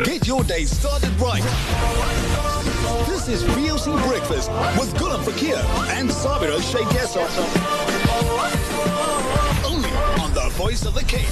Get your day started right. This is VOC Breakfast with Gulam Fakir and Sabira Sheikh. Only on the Voice of the Cape.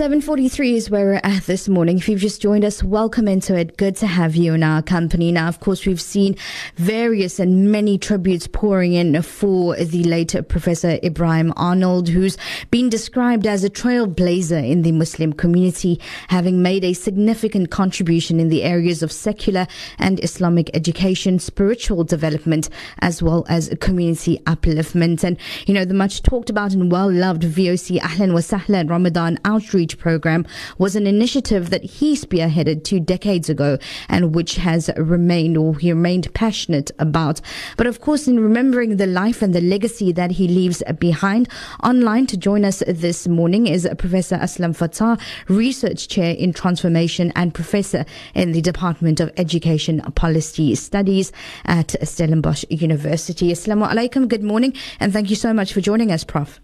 7.43 is where we're at this morning. If you've just joined us, welcome into it. Good to have you in our company. Now, of course, we've seen various and many tributes pouring in for the late Professor Ebrahim Arnold, who's been described as a trailblazer in the Muslim community, having made a significant contribution in the areas of secular and Islamic education, spiritual development, as well as community upliftment. And, you know, the much talked about and well loved VOC Ahlan wa Sahlan Ramadan outreach program was an initiative that he spearheaded two decades ago and which has remained or he remained passionate about. But of course, in remembering the life and the legacy that he leaves behind, online to join us this morning is Professor Aslam Fataar, Research Chair in Transformation and Professor in the Department of Education Policy Studies at Stellenbosch University. Assalamu alaikum, good morning, and thank you so much for joining us, Prof.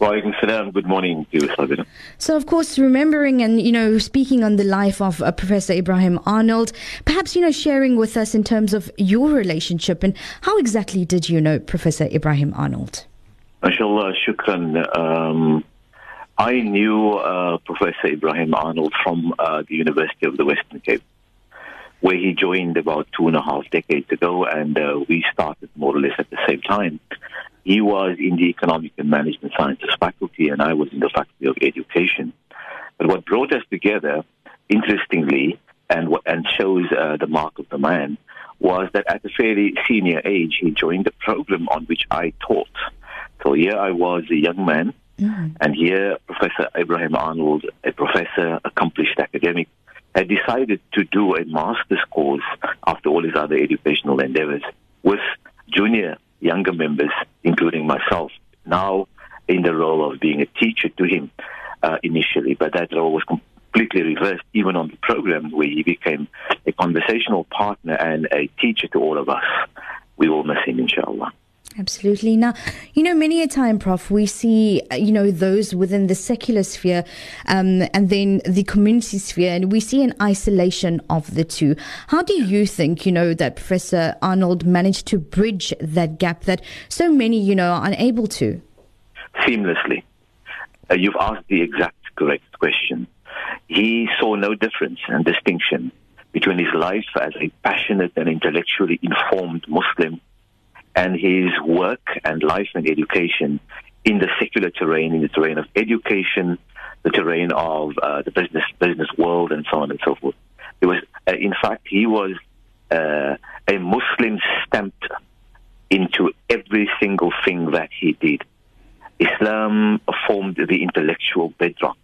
Good morning to you, Sabira. So, of course, remembering and, you know, speaking on the life of uh, Professor Ebrahim Arnold, perhaps, you know, sharing with us in terms of your relationship and how exactly did you know Professor Ebrahim Arnold? MashaAllah, shukran. Um, I knew uh, Professor Ebrahim Arnold from uh, the University of the Western Cape, where he joined about two and a half decades ago, and uh, we started more or less at the same time. He was in the Economic and Management Sciences faculty, and I was in the Faculty of Education. But what brought us together, interestingly, and and shows uh, the mark of the man, was that at a fairly senior age, he joined the program on which I taught. So here I was a young man, mm. and here Professor Ebrahim Arnold, a professor, accomplished academic, had decided to do a master's course after all his other educational endeavors with junior younger members, including myself, now in the role of being a teacher to him uh, initially, but that role was completely reversed even on the program where he became a conversational partner and a teacher to all of us. We will miss him, inshallah. Absolutely. Now, you know, many a time, Prof, we see, uh, you know, those within the secular sphere um, and then the community sphere, and we see an isolation of the two. How do you think, you know, that Professor Arnold managed to bridge that gap that so many, you know, are unable to? Seamlessly. Uh, you've asked the exact correct question. He saw no difference and distinction between his life as a passionate and intellectually informed Muslim and his work and life and education in the secular terrain, in the terrain of education, the terrain of uh, the business business world, and so on and so forth. It was, uh, in fact, he was uh, a Muslim stamped into every single thing that he did. Islam formed the intellectual bedrock,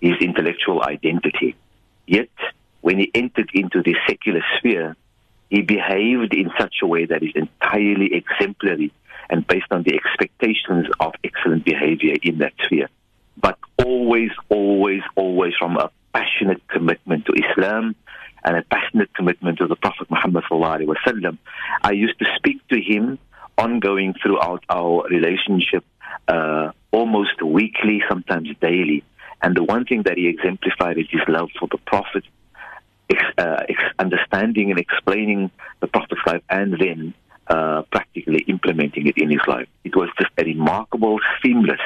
his intellectual identity. Yet, when he entered into the secular sphere, he behaved in such a way that is entirely exemplary and based on the expectations of excellent behavior in that sphere. But always, always, always from a passionate commitment to Islam and a passionate commitment to the Prophet Muhammad I used to speak to him ongoing throughout our relationship, uh, almost weekly, sometimes daily. And the one thing that he exemplified is his love for the Prophet uh, understanding and explaining the Prophet's life and then uh, practically implementing it in his life. It was just a remarkable, seamless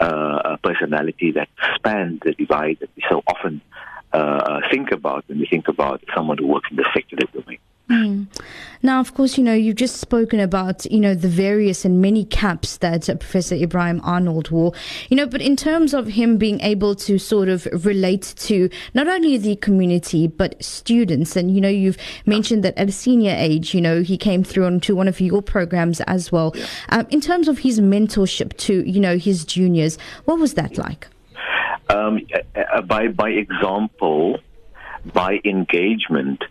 uh, personality that spanned the divide that we so often uh, think about when we think about someone who works in the secular domain. Mm. Now, of course, you know, you've just spoken about, you know, the various and many caps that uh, Professor Ebrahim Arnold wore, you know, but in terms of him being able to sort of relate to not only the community, but students. And, you know, you've mentioned that at a senior age, you know, he came through onto one of your programs as well. Yeah. Um, in terms of his mentorship to, you know, his juniors, what was that like? Um, uh, by, by example, by engagement,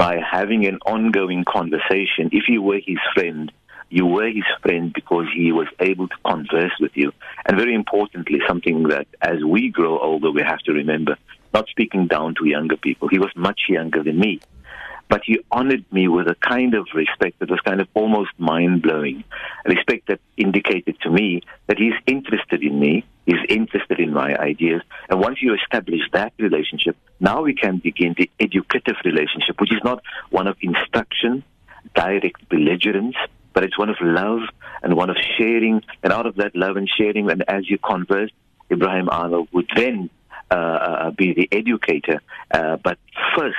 by having an ongoing conversation. If you were his friend, you were his friend because he was able to converse with you. And very importantly, something that as we grow older, we have to remember, not speaking down to younger people. He was much younger than me. But he honored me with a kind of respect that was kind of almost mind blowing. Respect that indicated to me that he's interested in me, he's interested in my ideas. And once you establish that relationship, now we can begin the educative relationship, which is not one of instruction, direct belligerence, but it's one of love and one of sharing. And out of that love and sharing, and as you converse, Ebrahim Arnold would then uh, uh, be the educator, uh, but first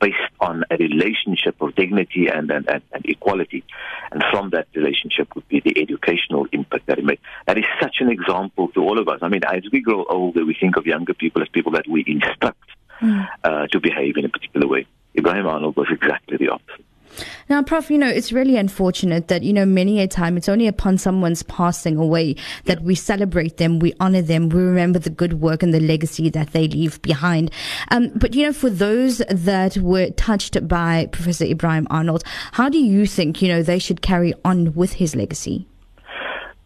based on a relationship of dignity and, and, and, and, equality. And from that relationship would be the educational impact that it made. That is such an example to all of us. I mean, as we grow older, we think of younger people as people that we instruct mm. uh, to behave in a particular way. Ebrahim Arnold was exactly the opposite. Now, Prof, you know, it's really unfortunate that, you know, many a time it's only upon someone's passing away that we celebrate them, we honor them, we remember the good work and the legacy that they leave behind. Um, but, you know, for those that were touched by Professor Ebrahim Arnold, how do you think, you know, they should carry on with his legacy?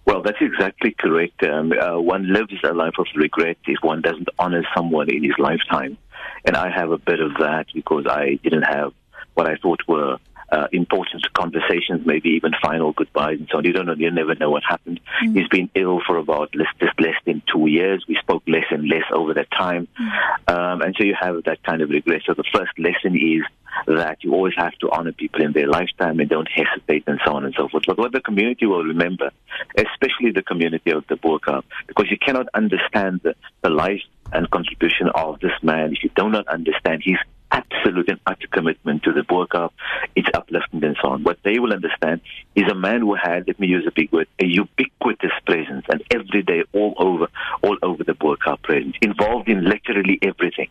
Well, that's exactly correct. Um, uh, one lives a life of regret if one doesn't honor someone in his lifetime. And I have a bit of that because I didn't have what I thought were uh, important conversations, maybe even final goodbyes and so on. You don't know, you never know what happened. Mm. He's been ill for about less, just less than two years. We spoke less and less over that time. Mm. Um, and so you have that kind of regret. So the first lesson is that you always have to honor people in their lifetime and don't hesitate and so on and so forth. But what the community will remember, especially the community of the Burqa, because you cannot understand the, the life and contribution of this man if you do not understand his absolute and utter commitment to the Burqa, its upliftment and so on. What they will understand is a man who had, let me use a big word, a ubiquitous presence, and every day, all over, all over the Burqa presence, involved in literally everything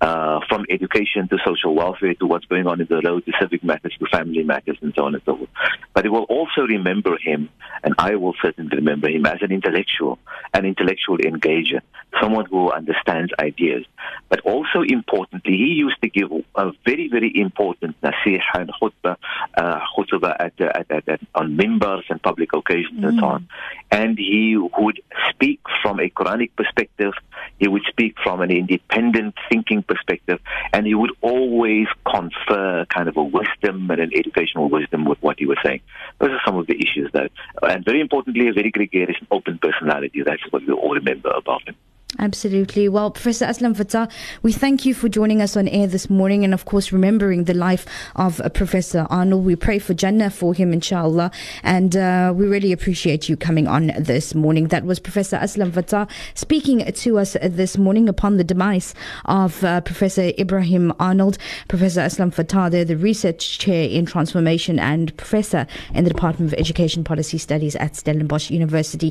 uh, from education to social welfare to what's going on in the road to civic matters to family matters and so on and so forth. But it will also remember him, and I will certainly remember him as an intellectual, an intellectual engager, someone who understands ideas. But also importantly, he used to give a very, very important nasih and khutbah, uh, khutbah at, at, at, at, on mimbars and public occasions mm. and so on. And he would speak from a Quranic perspective. He would speak from an independent thinking perspective, and he would always confer kind of a wisdom and an educational wisdom with what he was saying. Those are some of the issues that, and very importantly, a very gregarious open personality. That's what we all remember about him. Absolutely. Well, Professor Aslam Fataar, we thank you for joining us on air this morning and, of course, remembering the life of uh, Professor Arnold. We pray for Jannah for him, inshallah. And uh, we really appreciate you coming on this morning. That was Professor Aslam Fataar speaking to us this morning upon the demise of uh, Professor Ebrahim Arnold. Professor Aslam there, the research chair in transformation and professor in the Department of Education Policy Studies at Stellenbosch University.